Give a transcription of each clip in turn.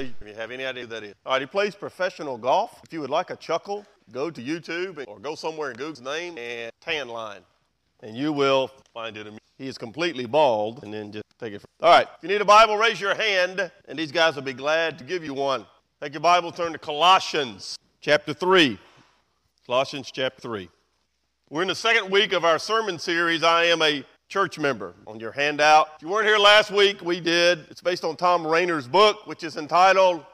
If you have any idea who that is. All right, he plays professional golf. If you would like a chuckle, go to YouTube or go somewhere and Google his name and tan line, and you will find it. He is completely bald, and then just take it. From. All right, if you need a Bible, raise your hand, and these guys will be glad to give you one. Take your Bible, turn to Colossians chapter 3. Colossians chapter 3. We're in the second week of our sermon series, I Am a Church Member. On your handout. If you weren't here last week, we did. It's based on Thom Rainer's book, which is entitled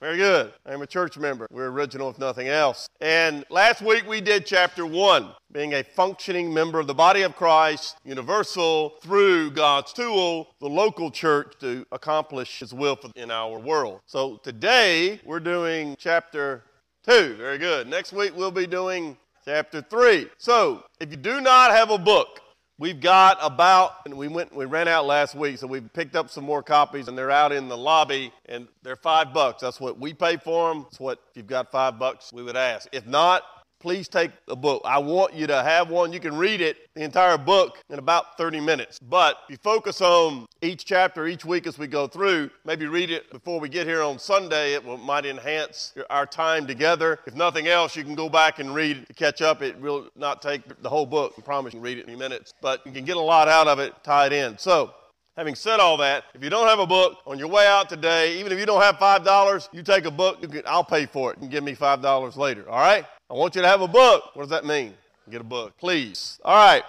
very good. I'm a church member. We're original, if nothing else. And last week we did chapter one, being a functioning member of the body of Christ, universal through God's tool, the local church, to accomplish His will in our world. So today we're doing chapter two. Very good. Next week we'll be doing chapter three. So if you do not have a book, We've got about, and we went, we ran out last week, so we've picked up some more copies, and they're out in the lobby, and they're five bucks. That's what we pay for them. That's what, if you've got five bucks, we would ask. If not, please take a book. I want you to have one. You can read it, the entire book, in about 30 minutes. But if you focus on each chapter each week as we go through, maybe read it before we get here on Sunday. It will, might enhance our time together. If nothing else, you can go back and read to catch up. It will not take the whole book. I promise you can read it in minutes. But you can get a lot out of it tied in. So, Having said all that, if you don't have a book on your way out today, even if you don't have $5, you take a book, can, I'll pay for it and give me $5 later, all right? I want you to have a book. What does that mean? Get a book, please. All right.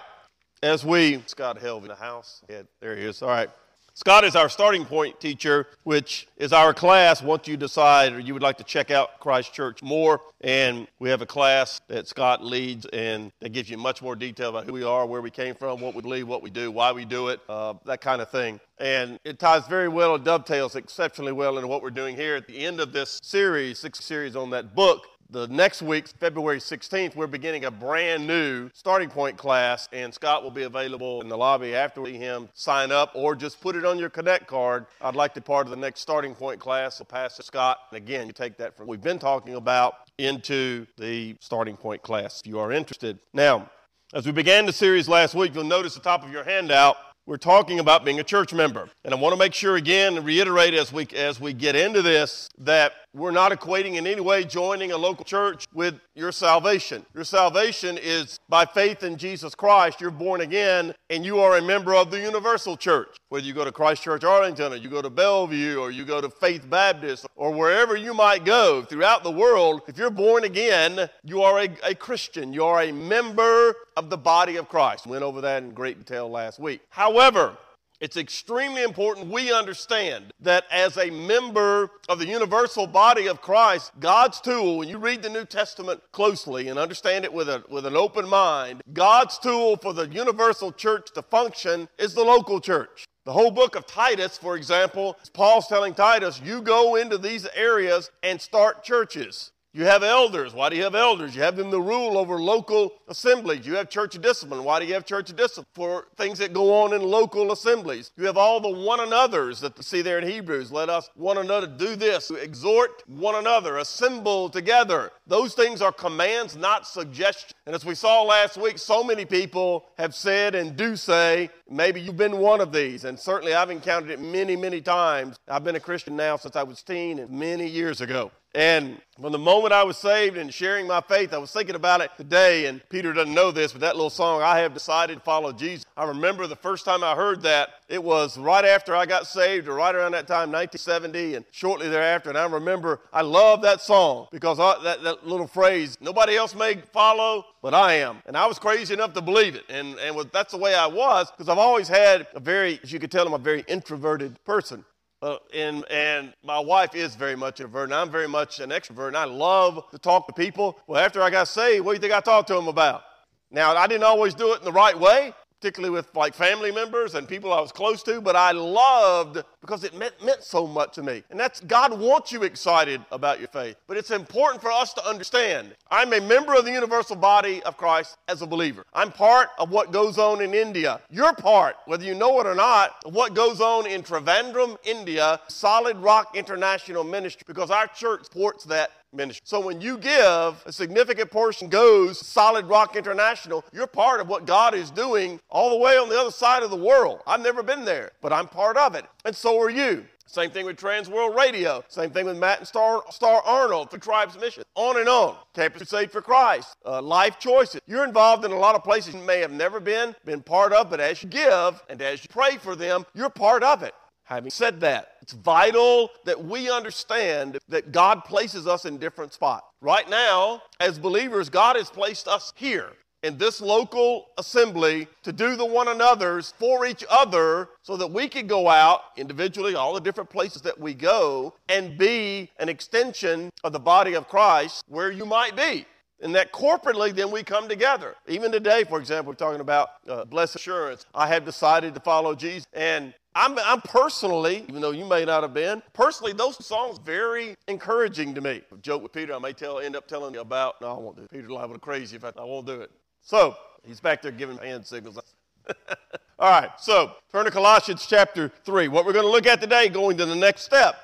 As we, Scott Helvey in the house. Yeah, there he is. All right. Scott is our starting point teacher, which is our class once you decide or you would like to check out Christ Church more. And we have a class that Scott leads, and that gives you much more detail about who we are, where we came from, what we believe, what we do, why we do it, uh, that kind of thing. And it ties very well and dovetails exceptionally well into what we're doing here at the end of this series, six series on that book the next week, February 16th, we're beginning a brand new starting point class, and Scott will be available in the lobby after we him sign up or just put it on your Connect card. I'd like to part of the next starting point class. So pass to Scott. And again, you take that from we've been talking about into the starting point class if you are interested. Now, as we began the series last week, you'll notice the top of your handout we're talking about being a church member. And I want to make sure again and reiterate as we as we get into this that we're not equating in any way joining a local church with your salvation. Your salvation is by faith in Jesus Christ. You're born again and you are a member of the universal church. Whether you go to Christ Church Arlington or you go to Bellevue or you go to Faith Baptist or wherever you might go throughout the world, if you're born again, you are a, a Christian. You are a member of the body of Christ. We went over that in great detail last week. However, it's extremely important we understand that as a member of the universal body of Christ, God's tool, when you read the New Testament closely and understand it with, a, with an open mind, God's tool for the universal church to function is the local church. The whole book of Titus, for example, Paul's telling Titus, you go into these areas and start churches. You have elders. Why do you have elders? You have them to rule over local assemblies. You have church discipline. Why do you have church discipline? For things that go on in local assemblies. You have all the one another's that see there in Hebrews. Let us one another do this, exhort one another, assemble together. Those things are commands, not suggestions. And as we saw last week, so many people have said and do say, maybe you've been one of these. And certainly I've encountered it many, many times. I've been a Christian now since I was teen and many years ago. And from the moment I was saved and sharing my faith, I was thinking about it today. And Peter doesn't know this, but that little song, I have decided to follow Jesus. I remember the first time I heard that, it was right after I got saved, or right around that time, 1970, and shortly thereafter. And I remember I love that song because I, that, that little phrase, nobody else may follow, but I am. And I was crazy enough to believe it. And, and that's the way I was because I've always had a very, as you could tell, I'm a very introverted person. Uh, and, and my wife is very much an introvert, and I'm very much an extrovert, and I love to talk to people. Well, after I got saved, what do you think I talked to them about? Now, I didn't always do it in the right way, particularly with like family members and people I was close to, but I loved because it meant, meant so much to me. And that's God wants you excited about your faith. But it's important for us to understand I'm a member of the universal body of Christ as a believer. I'm part of what goes on in India. You're part, whether you know it or not, of what goes on in Trivandrum, India, Solid Rock International Ministry, because our church supports that ministry. So when you give, a significant portion goes Solid Rock International. You're part of what God is doing all the way on the other side of the world. I've never been there, but I'm part of it. And so are you. Same thing with Trans World Radio. Same thing with Matt and Star, Star Arnold for Tribes Mission. On and on. Campus Crusade for Christ. Uh, life choices. You're involved in a lot of places you may have never been, been part of, but as you give and as you pray for them, you're part of it. Having said that, it's vital that we understand that God places us in different spots. Right now, as believers, God has placed us here in this local assembly to do the one another's for each other so that we could go out individually, all the different places that we go, and be an extension of the body of Christ where you might be. And that corporately, then we come together. Even today, for example, we're talking about uh, blessed assurance. I have decided to follow Jesus. And I'm, I'm, personally, even though you may not have been, personally, those songs very encouraging to me. joke with Peter, I may tell, end up telling you about. No, I won't do it. Peter's liable to crazy if I, I won't do it. So he's back there giving hand signals. All right, so turn to Colossians chapter 3. What we're going to look at today, going to the next step.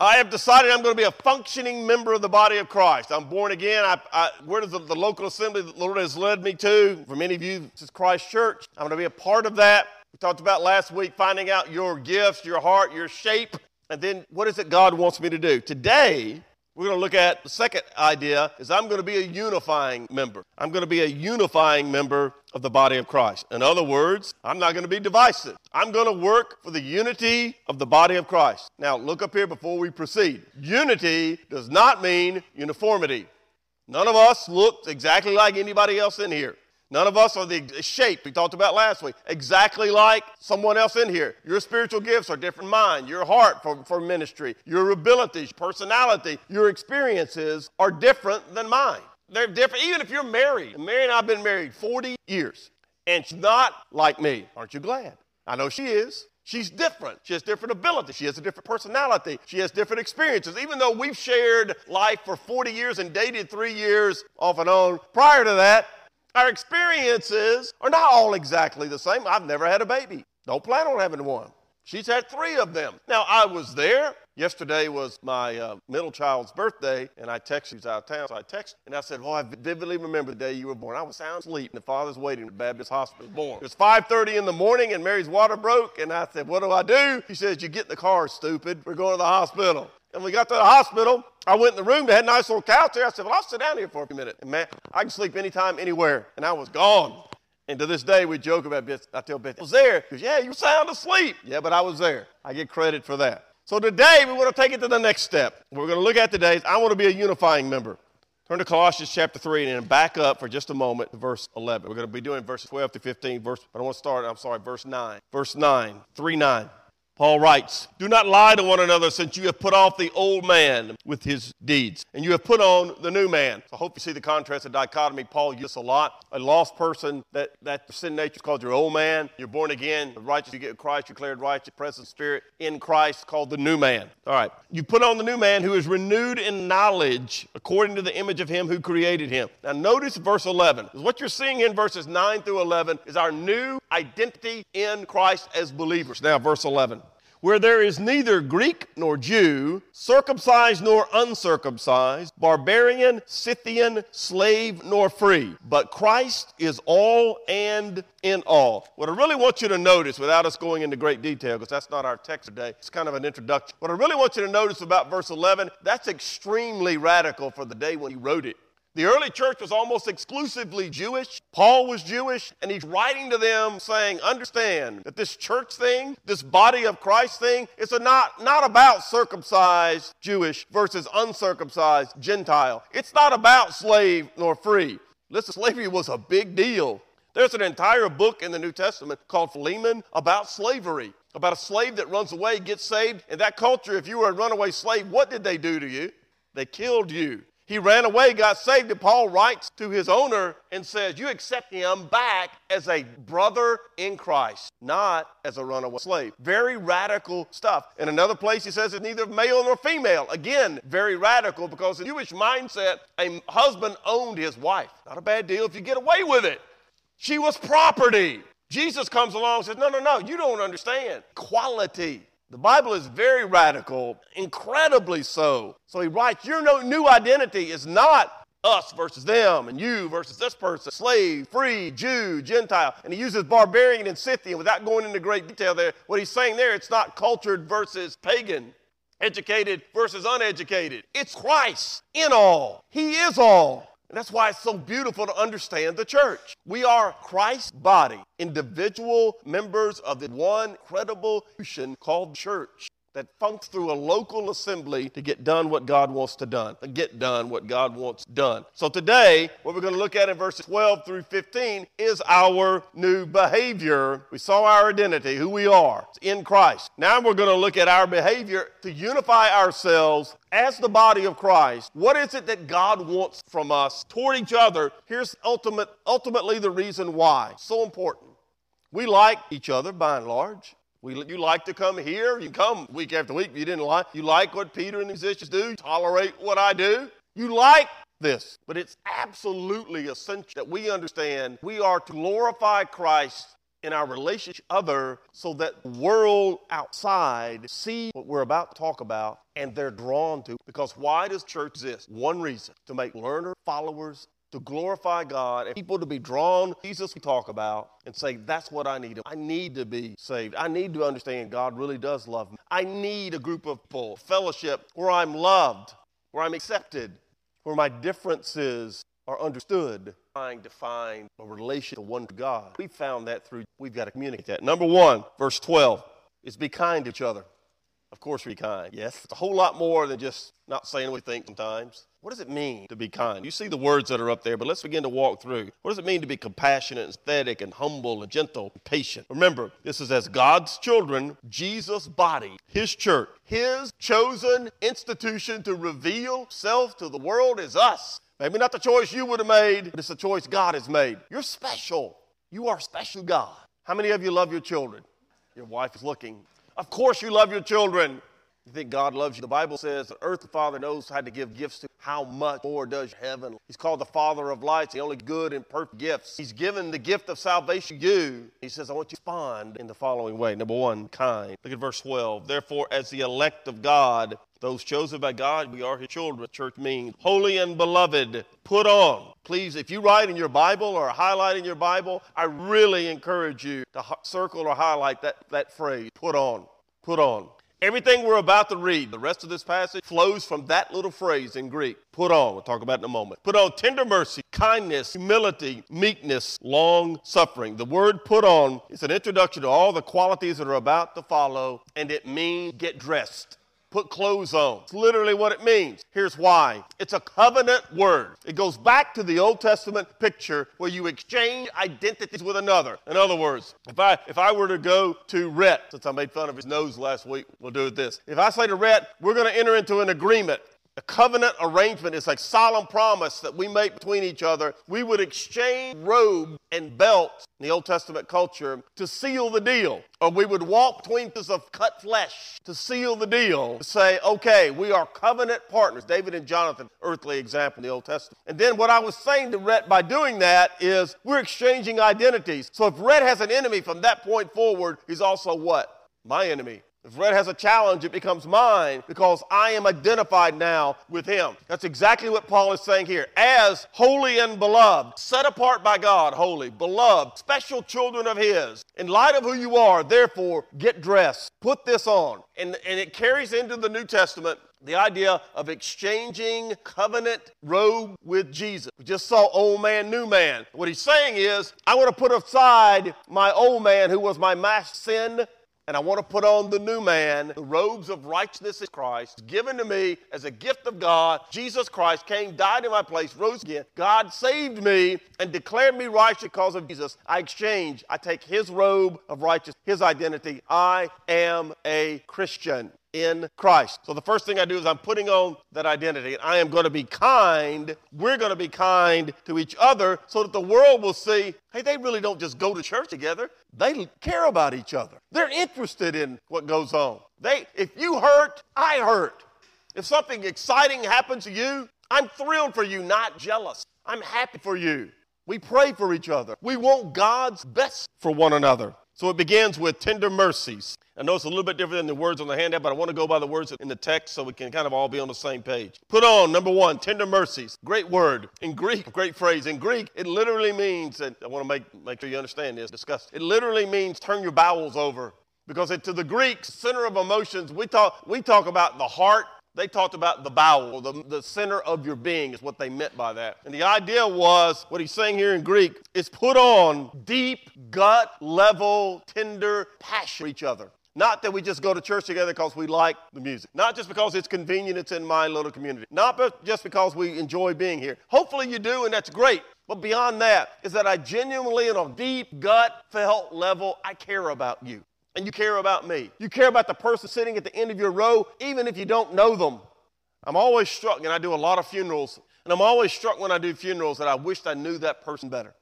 I have decided I'm going to be a functioning member of the body of Christ. I'm born again. I, I, where does the, the, local assembly that the Lord has led me to? For many of you, this is Christ Church. I'm going to be a part of that. We talked about last week finding out your gifts, your heart, your shape, and then what is it God wants me to do. Today, we're going to look at the second idea is I'm going to be a unifying member. I'm going to be a unifying member of the body of Christ. In other words, I'm not going to be divisive. I'm going to work for the unity of the body of Christ. Now, look up here before we proceed. Unity does not mean uniformity. None of us look exactly like anybody else in here. None of us are the shape we talked about last week, exactly like someone else in here. Your spiritual gifts are different mine. Your heart for, for ministry, your abilities, personality, your experiences are different than mine. They're different, even if you're married. Mary and I have been married 40 years, and she's not like me. Aren't you glad? I know she is. She's different. She has different abilities. She has a different personality. She has different experiences. Even though we've shared life for 40 years and dated three years off and on prior to that, our experiences are not all exactly the same. I've never had a baby. Don't plan on having one. She's had three of them. Now, I was there. Yesterday was my uh, middle child's birthday, and I texted, he's out of town, so I texted, and I said, well, I vividly remember the day you were born. I was sound asleep, and the father's waiting at the Baptist hospital born. It was 5.30 in the morning, and Mary's water broke, and I said, what do I do? He says, you get in the car, stupid. We're going to the hospital. And we got to the hospital. I went in the room. They had a nice little couch there. I said, Well, I'll sit down here for a few minutes. And man, I can sleep anytime, anywhere. And I was gone. And to this day, we joke about this. I tell Beth, I was there. Because, yeah, you sound asleep. Yeah, but I was there. I get credit for that. So today, we want to take it to the next step. What we're going to look at today is I want to be a unifying member. Turn to Colossians chapter 3 and then back up for just a moment to verse 11. We're going to be doing verses 12 to 15. Verse, I don't want to start, I'm sorry, verse 9. Verse 9, 3 9. Paul writes, Do not lie to one another since you have put off the old man with his deeds, and you have put on the new man. So I hope you see the contrast, the dichotomy. Paul uses a lot. A lost person, that, that sin nature is called your old man. You're born again, righteous, you get Christ, you're declared righteous, present spirit in Christ, called the new man. All right. You put on the new man who is renewed in knowledge according to the image of him who created him. Now notice verse 11. What you're seeing in verses 9 through 11 is our new identity in Christ as believers. Now, verse 11 where there is neither Greek nor Jew, circumcised nor uncircumcised, barbarian, Scythian, slave nor free, but Christ is all and in all. What I really want you to notice, without us going into great detail, because that's not our text today, it's kind of an introduction. What I really want you to notice about verse 11, that's extremely radical for the day when he wrote it. The early church was almost exclusively Jewish. Paul was Jewish, and he's writing to them saying, Understand that this church thing, this body of Christ thing, it's not, not about circumcised Jewish versus uncircumcised Gentile. It's not about slave nor free. Listen, slavery was a big deal. There's an entire book in the New Testament called Philemon about slavery, about a slave that runs away, gets saved. In that culture, if you were a runaway slave, what did they do to you? They killed you. He ran away, got saved, and Paul writes to his owner and says, You accept him back as a brother in Christ, not as a runaway slave. Very radical stuff. In another place, he says it's neither male nor female. Again, very radical because in Jewish mindset, a husband owned his wife. Not a bad deal if you get away with it. She was property. Jesus comes along and says, No, no, no, you don't understand. Quality. The Bible is very radical, incredibly so. So he writes, Your new identity is not us versus them, and you versus this person, slave, free, Jew, Gentile. And he uses barbarian and Scythian without going into great detail there. What he's saying there, it's not cultured versus pagan, educated versus uneducated. It's Christ in all. He is all. And that's why it's so beautiful to understand the church. We are Christ's body, individual members of the one credible institution called church that functions through a local assembly to get done what God wants to done, to get done what God wants done. So today, what we're going to look at in verses 12 through 15 is our new behavior. We saw our identity, who we are in Christ. Now we're going to look at our behavior to unify ourselves as the body of Christ. What is it that God wants from us toward each other? Here's ultimate, ultimately the reason why. So important. We like each other by and large. We, you like to come here, you come week after week. You didn't like, you like what Peter and the musicians do, tolerate what I do. You like this, but it's absolutely essential that we understand we are to glorify Christ in our relationship other so that the world outside see what we're about to talk about and they're drawn to because why does church exist one reason to make learner followers to glorify God and people to be drawn Jesus we talk about and say that's what I need. I need to be saved. I need to understand God really does love me. I need a group of people, fellowship where I'm loved, where I'm accepted, where my differences are understood. Trying to find a relation to one to God. We found that through we've got to communicate that. Number 1, verse 12 is be kind to each other. Of course, be kind. Yes. It's a whole lot more than just not saying what we think sometimes. What does it mean to be kind? You see the words that are up there, but let's begin to walk through. What does it mean to be compassionate, and aesthetic, and humble, and gentle, and patient? Remember, this is as God's children, Jesus' body, His church, His chosen institution to reveal self to the world is us. Maybe not the choice you would have made, but it's the choice God has made. You're special. You are special, God. How many of you love your children? Your wife is looking. Of course, you love your children. You think God loves you? The Bible says the earthly father knows how to give gifts to. How much more does heaven? He's called the Father of lights, the only good and perfect gifts. He's given the gift of salvation to you. He says, I want you to respond in the following way. Number one, kind. Look at verse 12. Therefore, as the elect of God, those chosen by God, we are his children. Church means holy and beloved. Put on. Please, if you write in your Bible or highlight in your Bible, I really encourage you to circle or highlight that, that phrase. Put on. Put on. Everything we're about to read, the rest of this passage, flows from that little phrase in Greek. Put on, we'll talk about in a moment. Put on tender mercy, kindness, humility, meekness, long suffering. The word put on is an introduction to all the qualities that are about to follow, and it means get dressed put clothes on. It's literally what it means. Here's why it's a covenant word. It goes back to the Old Testament picture where you exchange identities with another. In other words, if I if I were to go to Rhett, since I made fun of his nose last week, we'll do it this. If I say to Rhett, we're going to enter into an agreement a covenant arrangement is a solemn promise that we make between each other. We would exchange robe and belts in the Old Testament culture to seal the deal. Or we would walk between pieces of cut flesh to seal the deal. To say, okay, we are covenant partners. David and Jonathan, earthly example in the Old Testament. And then what I was saying to Rhett by doing that is we're exchanging identities. So if Rhett has an enemy from that point forward, he's also what? My enemy. If Rhett has a challenge, it becomes mine because I am identified now with him. That's exactly what Paul is saying here. As holy and beloved, set apart by God, holy, beloved, special children of his. In light of who you are, therefore, get dressed. Put this on. And, and it carries into the New Testament the idea of exchanging covenant robe with Jesus. We just saw old man, new man. What he's saying is, I want to put aside my old man who was my mass sin and I want to put on the new man, the robes of righteousness Christ, given to me as a gift of God. Jesus Christ came, died in my place, rose again. God saved me and declared me righteous because of Jesus. I exchange, I take his robe of righteousness, his identity. I am a Christian in Christ. So the first thing I do is I'm putting on that identity. I am going to be kind. We're going to be kind to each other so that the world will see, hey, they really don't just go to church together. They care about each other. They're interested in what goes on. They if you hurt, I hurt. If something exciting happens to you, I'm thrilled for you, not jealous. I'm happy for you. We pray for each other. We want God's best for one another. So it begins with tender mercies. I know it's a little bit different than the words on the handout, but I want to go by the words in the text so we can kind of all be on the same page. Put on, number one, tender mercies. Great word. In Greek, great phrase. In Greek, it literally means, and I want to make, make sure you understand this, discuss. It literally means turn your bowels over. Because to the Greeks, center of emotions, we talk, we talk about the heart they talked about the bowel, the, the center of your being is what they meant by that. And the idea was, what he's saying here in Greek, is put on deep, gut level, tender passion for each other. Not that we just go to church together because we like the music. Not just because it's convenient, it's in my little community. Not just because we enjoy being here. Hopefully you do, and that's great. But beyond that, is that I genuinely, on a deep, gut felt level, I care about you and you care about me. You care about the person sitting at the end of your row, even if you don't know them. I'm always struck, and I do a lot of funerals, and I'm always struck when I do funerals that I wished I knew that person better.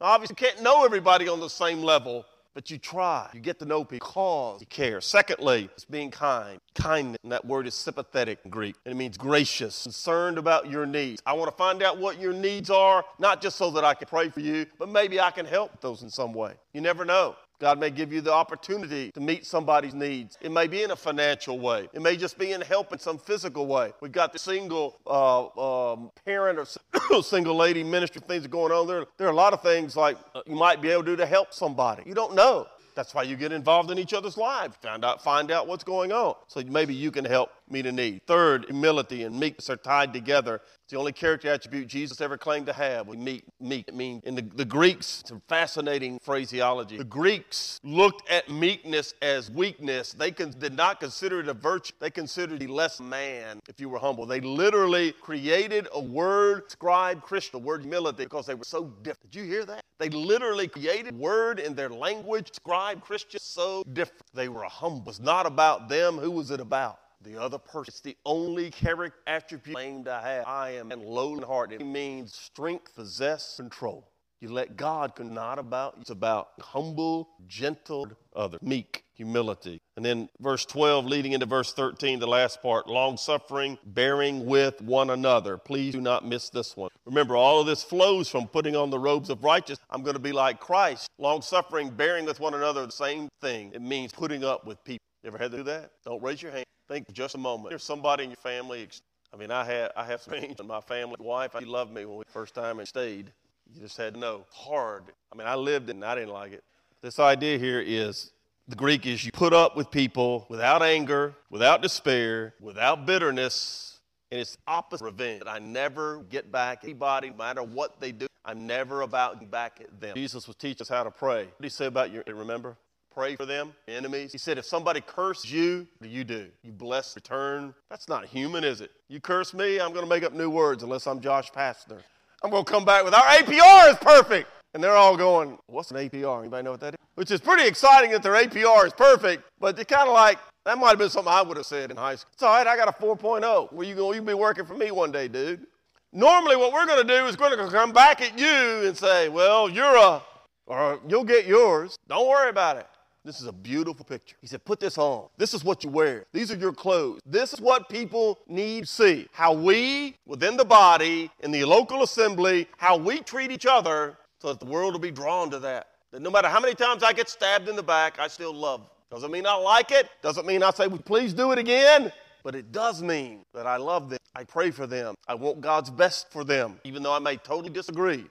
Obviously, you can't know everybody on the same level, but you try. You get to know people because you care. Secondly, it's being kind. Kindness, and that word is sympathetic in Greek, and it means gracious, concerned about your needs. I want to find out what your needs are, not just so that I can pray for you, but maybe I can help those in some way. You never know. God may give you the opportunity to meet somebody's needs. It may be in a financial way. It may just be in help in some physical way. We've got the single uh, um, parent or single lady ministry things going on. There, there are a lot of things like uh, you might be able to do to help somebody. You don't know. That's why you get involved in each other's lives. Find out, find out what's going on. So maybe you can help meet a need. Third, humility and meekness are tied together. It's the only character attribute Jesus ever claimed to have. We meet meek. I mean, in the, the Greeks, a fascinating phraseology. The Greeks looked at meekness as weakness. They con- did not consider it a virtue. They considered it less man if you were humble. They literally created a word, scribe Christian, the word humility, because they were so different. Did you hear that? They literally created a word in their language, scribe Christian, so different. They were humble. It was not about them. Who was it about? The other person. It's the only character attribute claimed I have. I am low in heart. It means strength, possess, control. You let God not about you. It's about humble, gentle, other, meek, humility. And then verse 12 leading into verse 13, the last part, long suffering, bearing with one another. Please do not miss this one. Remember, all of this flows from putting on the robes of righteousness. I'm going to be like Christ. Long suffering, bearing with one another, the same thing. It means putting up with people. You ever had to do that? Don't raise your hand. Think for just a moment. There's somebody in your family. I mean, I have I have friends in my family. Wife, she loved me when we first time and stayed. You just had to know. Hard. I mean, I lived it and I didn't like it. This idea here is the Greek is you put up with people without anger, without despair, without bitterness, and it's opposite revenge. I never get back anybody, no matter what they do. I'm never about getting back at them. Jesus was teaching us how to pray. What did he say about your remember? Pray for them, enemies. He said, if somebody curses you, do you do? You bless, return. That's not human, is it? You curse me, I'm going to make up new words unless I'm Josh Pastner. I'm going to come back with our APR is perfect. And they're all going, what's an APR? Anybody know what that is? Which is pretty exciting that their APR is perfect, but they're kind of like, that might have been something I would have said in high school. It's all right, I got a 4.0. Where you going? You be working for me one day, dude. Normally, what we're going to do is we're going to come back at you and say, well, you're a, or you'll get yours. Don't worry about it. This is a beautiful picture. He said, Put this on. This is what you wear. These are your clothes. This is what people need to see. How we, within the body, in the local assembly, how we treat each other so that the world will be drawn to that. That no matter how many times I get stabbed in the back, I still love. Doesn't mean I like it. Doesn't mean I say, well, please do it again. But it does mean that I love them. I pray for them. I want God's best for them, even though I may totally disagree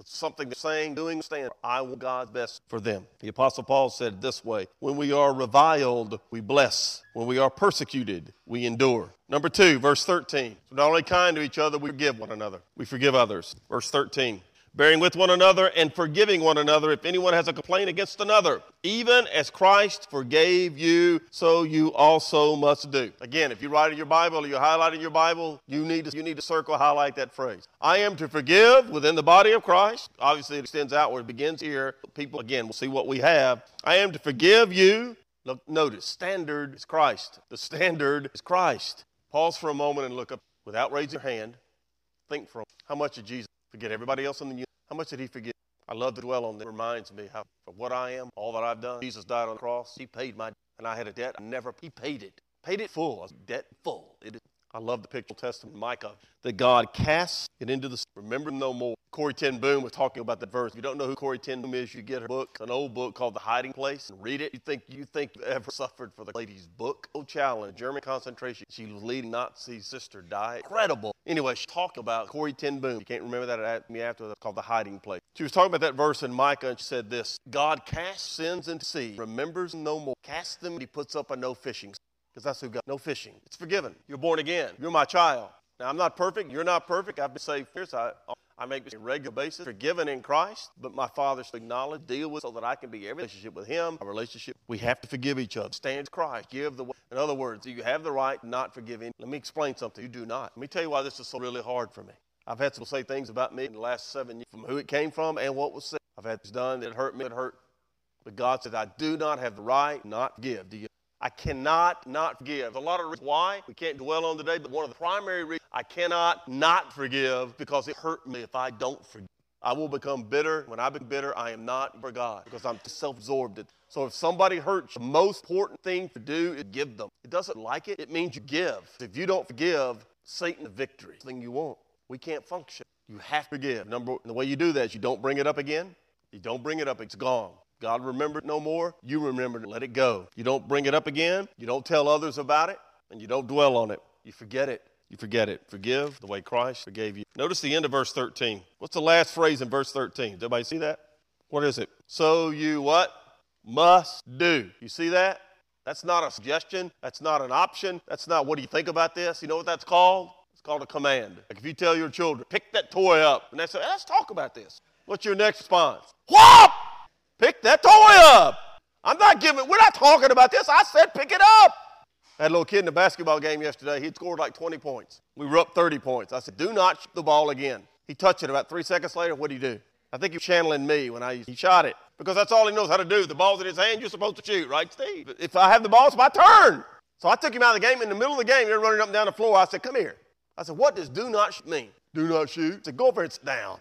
with something saying, doing, stand. I want God's best for them. The Apostle Paul said this way When we are reviled, we bless. When we are persecuted, we endure. Number two, verse 13. So not only kind to each other, we forgive one another. We forgive others. Verse 13 bearing with one another and forgiving one another if anyone has a complaint against another. Even as Christ forgave you, so you also must do. Again, if you write in your Bible or you highlight in your Bible, you need to, you need to circle, highlight that phrase. I am to forgive within the body of Christ. Obviously, it extends outward, it begins here. People, again, will see what we have. I am to forgive you. Look, notice, standard is Christ. The standard is Christ. Pause for a moment and look up without raising your hand. Think for how much of Jesus Forget everybody else in the universe. How much did he forget? I love to dwell on that. It reminds me how for what I am, all that I've done. Jesus died on the cross. He paid my debt, and I had a debt. I never he paid it. Paid it full. Debt full. It is I love the picture Testament Micah that God casts it into the sea. remember no more. Corrie ten Boom was talking about that verse. If you don't know who Corrie ten Boom is, you get her book, an old book called The Hiding Place, and read it. You think you think you ever suffered for the lady's book? Oh, challenge, German concentration. She was leading Nazi sister die. Incredible. Anyway, she talked about Corrie ten Boom. You can't remember that at me after. That's called The Hiding Place. She was talking about that verse in Micah, and she said this: God casts sins into sea, remembers no more. Casts them, and He puts up a no fishing because that's who God. No fishing. It's forgiven. You're born again. You're my child. Now I'm not perfect. You're not perfect. I've been saved first. I, I make a regular basis, forgiven in Christ, but my Father's acknowledge, deal with, so that I can be every relationship with Him. A relationship. We have to forgive each other. Stands Christ. Give the. In other words, you have the right not forgiving. Let me explain something. You do not. Let me tell you why this is so really hard for me. I've had people say things about me in the last seven years, from who it came from and what was said. I've had things done that hurt me, that hurt. But God said, I do not have the right not give. Do you? I cannot not forgive. A lot of reasons why we can't dwell on today, but one of the primary reasons I cannot not forgive because it hurt me if I don't forgive. I will become bitter. When I become bitter, I am not for God because I'm self-absorbed. So if somebody hurts, the most important thing to do is give them. It doesn't like it. It means you give. If you don't forgive, Satan the victory. Thing you want. We can't function. You have to forgive. Number the way you do that is you don't bring it up again. You don't bring it up. It's gone. God remembered no more. You remember to let it go. You don't bring it up again. You don't tell others about it, and you don't dwell on it. You forget it. You forget it. Forgive the way Christ forgave you. Notice the end of verse 13. What's the last phrase in verse 13? Does everybody see that? What is it? So you what? Must do. You see that? That's not a suggestion. That's not an option. That's not what do you think about this? You know what that's called? It's called a command. Like if you tell your children, pick that toy up, and they say, let's talk about this. What's your next response? Whoop! Pick that toy up. I'm not giving, we're not talking about this. I said pick it up. I had a little kid in a basketball game yesterday. He'd scored like 20 points. We were up 30 points. I said, do not shoot the ball again. He touched it about three seconds later. What did he do? I think he was channeling me when I he shot it because that's all he knows how to do. The ball's in his hand. You're supposed to shoot, right, Steve? If I have the ball, it's my turn. So I took him out of the game. In the middle of the game, they're running up and down the floor. I said, come here. I said, what does do not shoot mean? Do not shoot. I said, go over and sit down.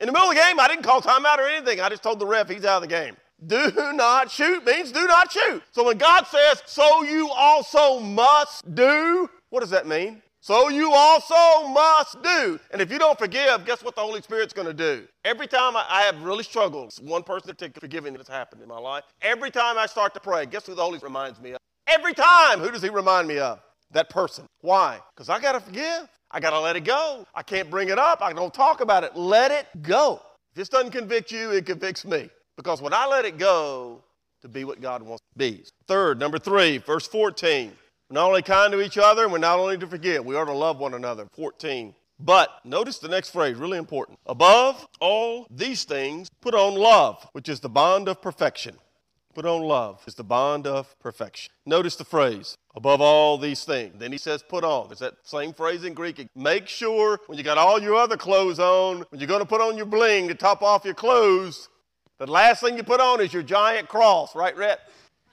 In the middle of the game, I didn't call timeout or anything. I just told the ref he's out of the game. Do not shoot means do not shoot. So when God says, so you also must do, what does that mean? So you also must do. And if you don't forgive, guess what the Holy Spirit's going to do? Every time I, I, have really struggled, one person to take forgiving that's happened in my life, every time I start to pray, guess who the Holy Spirit reminds me of? Every time, who does he remind me of? That person. Why? Because I got to forgive. I got to let it go. I can't bring it up. I don't talk about it. Let it go. If this doesn't convict you, it convicts me. Because when I let it go to be what God wants to be. Third, number three, verse 14. We're not only kind to each other, we're not only to forgive, we are to love one another. 14. But notice the next phrase, really important. Above all these things, put on love, which is the bond of perfection. Put on love is the bond of perfection. Notice the phrase, above all these things. Then he says, put on. It's that same phrase in Greek. Make sure when you got all your other clothes on, when you're going to put on your bling to top off your clothes, the last thing you put on is your giant cross, right, Rhett?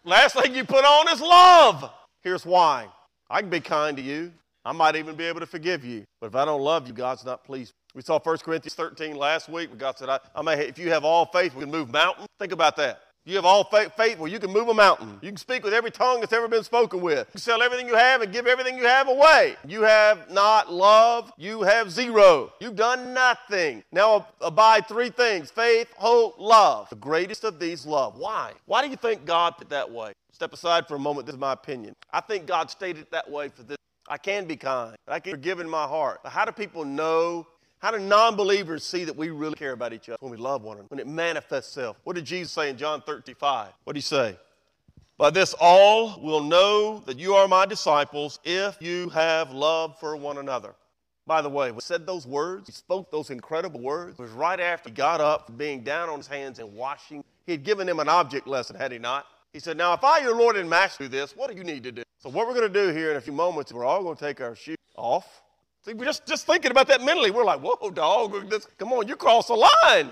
Last thing you put on is love. Here's why. I can be kind to you. I might even be able to forgive you. But if I don't love you, God's not pleased. We saw 1 Corinthians 13 last week God said, I, I may, if you have all faith, we can move mountains. Think about that. You have all faith, where you can move a mountain. You can speak with every tongue that's ever been spoken with. You can sell everything you have and give everything you have away. You have not love, you have zero. You've done nothing. Now abide three things faith, hope, love. The greatest of these, love. Why? Why do you think God put that way? Step aside for a moment. This is my opinion. I think God stated it that way for this. I can be kind. I can forgive in my heart. But how do people know how do non believers see that we really care about each other when we love one another, when it manifests itself? What did Jesus say in John 35? What did he say? By this, all will know that you are my disciples if you have love for one another. By the way, when he said those words, he spoke those incredible words, it was right after he got up, being down on his hands and washing. He had given them an object lesson, had he not? He said, Now, if I, your Lord and Master, do this, what do you need to do? So, what we're going to do here in a few moments, we're all going to take our shoes off. See, we're just, just thinking about that mentally. We're like, whoa, dog, this, come on, you cross the line.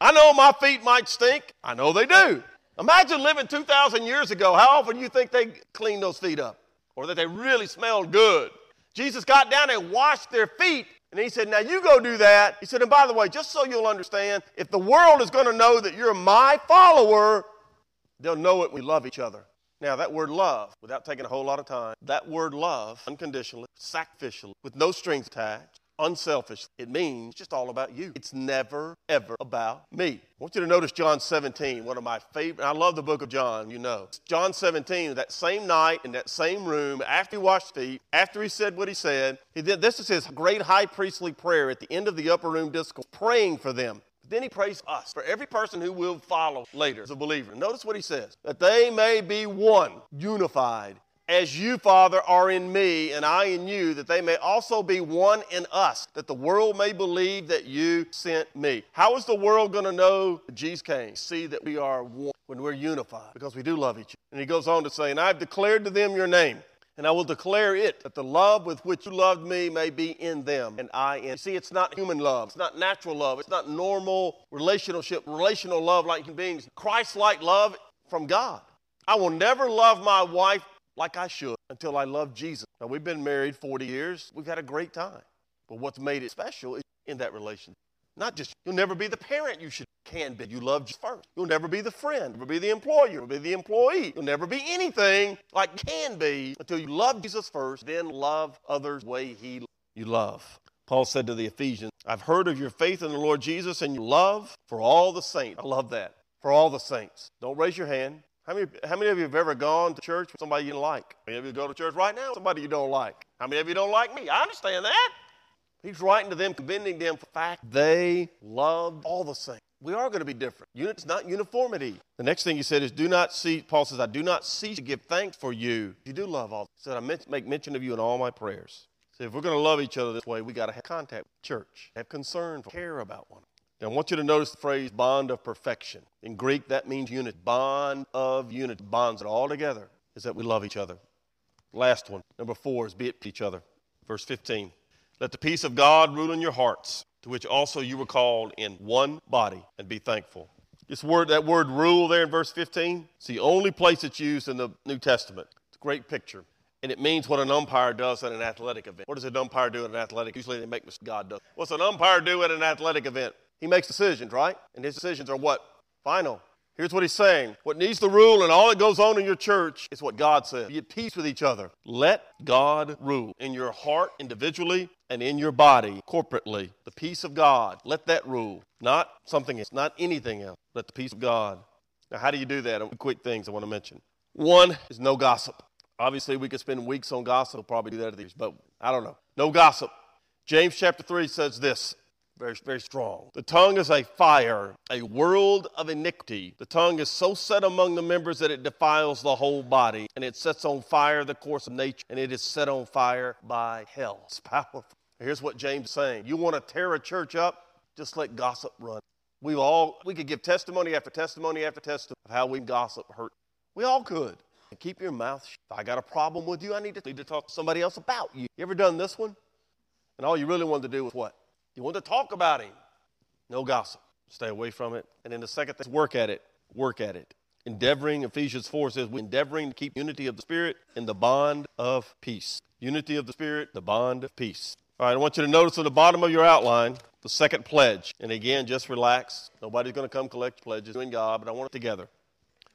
I know my feet might stink. I know they do. Imagine living 2,000 years ago. How often do you think they cleaned those feet up? Or that they really smelled good? Jesus got down and washed their feet. And he said, Now you go do that. He said, And by the way, just so you'll understand, if the world is going to know that you're my follower, they'll know it we love each other. Now, that word love, without taking a whole lot of time, that word love, unconditionally, sacrificially, with no strings attached, unselfish, it means just all about you. It's never, ever about me. I want you to notice John 17, one of my favorite. I love the book of John, you know. John 17, that same night in that same room, after he washed feet, after he said what he said, he did, this is his great high priestly prayer at the end of the upper room discourse, praying for them. Then he prays us for every person who will follow later as a believer. Notice what he says that they may be one, unified, as you, Father, are in me and I in you, that they may also be one in us, that the world may believe that you sent me. How is the world going to know Jesus came? See that we are one when we're unified because we do love each other. And he goes on to say, And I've declared to them your name. And I will declare it that the love with which you loved me may be in them and I in. You See, it's not human love. It's not natural love. It's not normal relationship, relational love like human beings. Christ-like love from God. I will never love my wife like I should until I love Jesus. Now, we've been married 40 years. We've had a great time. But what's made it special is in that relationship. Not just, you'll never be the parent you should can be. You love Jesus first. You'll never be the friend, never be the employer, you'll be the employee. You'll never be anything like can be until you love Jesus first, then love others the way he you love. Paul said to the Ephesians, I've heard of your faith in the Lord Jesus and your love for all the saints. I love that. For all the saints. Don't raise your hand. How many, how many of you have ever gone to church with somebody you don't like? How many of you go to church right now somebody you don't like? How many of you don't like me? I understand that. He's writing to them, commending them for the fact they loved all the saints. We are going to be different. It's not uniformity. The next thing he said is, do not cease." Paul says, I do not cease to give thanks for you. You do love all. He said, I make mention of you in all my prayers. So if we're going to love each other this way, we got to have contact with church, have concern, for, care about one. Now, I want you to notice the phrase bond of perfection. In Greek, that means unity. Bond of unity. Bonds it all together is that we love each other. Last one, number four, is be at each other. Verse 15. Let the peace of God rule in your hearts, to which also you were called in one body, and be thankful. This word, that word rule there in verse 15, it's the only place it's used in the New Testament. It's a great picture. And it means what an umpire does at an athletic event. What does an umpire do at an athletic? Usually they make mistakes. God does. What's an umpire do at an athletic event? He makes decisions, right? And his decisions are what? Final. Here's what he's saying. What needs to rule and all that goes on in your church is what God says. Be at peace with each other. Let God rule in your heart individually and in your body corporately. The peace of God. Let that rule. Not something else, not anything else. Let the peace of God. Now, how do you do that? Quick things I want to mention. One is no gossip. Obviously, we could spend weeks on gossip. We'll probably do that at these, but I don't know. No gossip. James chapter 3 says this very, very strong. The tongue is a fire, a world of iniquity. The tongue is so set among the members that it defiles the whole body, and it sets on fire the course of nature, and it is set on fire by hell. It's powerful. Here's what James is saying. You want to tear a church up? Just let gossip run. We all we could give testimony after testimony after testimony of how we gossip hurt. We all could. And keep your mouth shut. If I got a problem with you, I need to, need to talk to somebody else about you. You ever done this one? And all you really wanted to do was what? You want to talk about him. No gossip. Stay away from it. And then the second thing, work at it. Work at it. Endeavoring, Ephesians 4 says, we're endeavoring to keep unity of the Spirit in the bond of peace. Unity of the Spirit, the bond of peace. All right, I want you to notice at the bottom of your outline the second pledge. And again, just relax. Nobody's going to come collect pledges in God, but I want it together.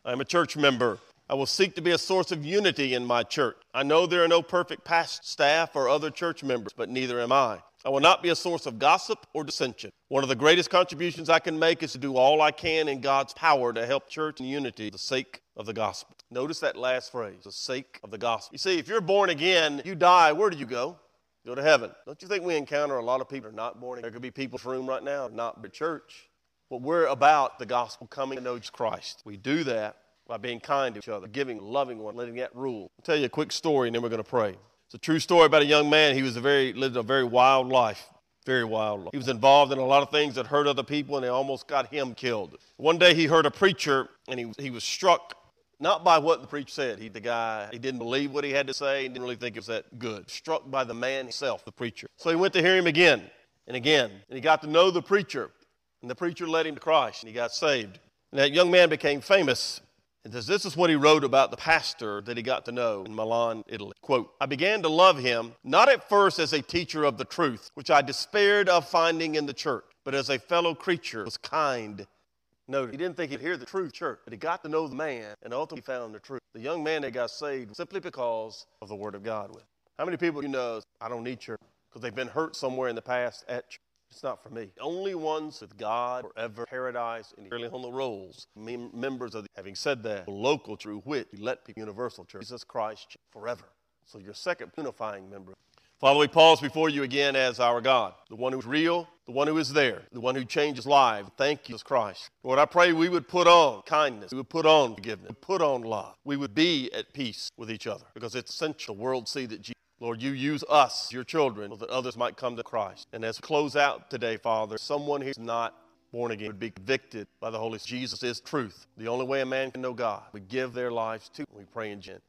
I'm a church member. I will seek to be a source of unity in my church. I know there are no perfect past staff or other church members, but neither am I. I will not be a source of gossip or dissension. One of the greatest contributions I can make is to do all I can in God's power to help church and unity for the sake of the gospel. Notice that last phrase, the sake of the gospel. You see, if you're born again, you die, where do you go? Go to heaven. Don't you think we encounter a lot of people are not born? There could be people in this room right now not the church. But we're about the gospel coming to know Christ. We do that by being kind to each other, giving, loving one, letting that rule. I'll tell you a quick story and then we're going to pray. It's a true story about a young man. He was a very lived a very wild life. Very wild. Life. He was involved in a lot of things that hurt other people, and they almost got him killed. One day he heard a preacher, and he, he was struck not by what the preacher said. He, the guy, he didn't believe what he had to say. He didn't really think it was that good. Struck by the man himself, the preacher. So he went to hear him again and again, and he got to know the preacher, and the preacher led him to Christ, and he got saved. And that young man became famous and says, This is what he wrote about the pastor that he got to know in Milan, Italy. Quote, I began to love him, not at first as a teacher of the truth, which I despaired of finding in the church, but as a fellow creature, was kind, No, he didn't think he'd hear the truth church, but he got to know the man and ultimately found the truth. The young man that got saved simply because of the Word of God with. How many people you know, I don't need church because they've been hurt somewhere in the past at church? It's not for me. The only ones with God forever, paradise, and early on the rolls, mem- members of the, having said that, the local true which let people universal church, Jesus Christ forever. So your second unifying member. Father, we pause before you again as our God, the one who's real, the one who is there, the one who changes lives. Thank you, Jesus Christ. Lord, I pray we would put on kindness, we would put on forgiveness, we put on love. We would be at peace with each other because it's essential the world see that Jesus Lord, you use us, your children, so that others might come to Christ. And as we close out today, Father, someone who's not born again would be convicted by the Holy Spirit. Jesus is truth. The only way a man can know God. We give their lives to. We pray in Jesus.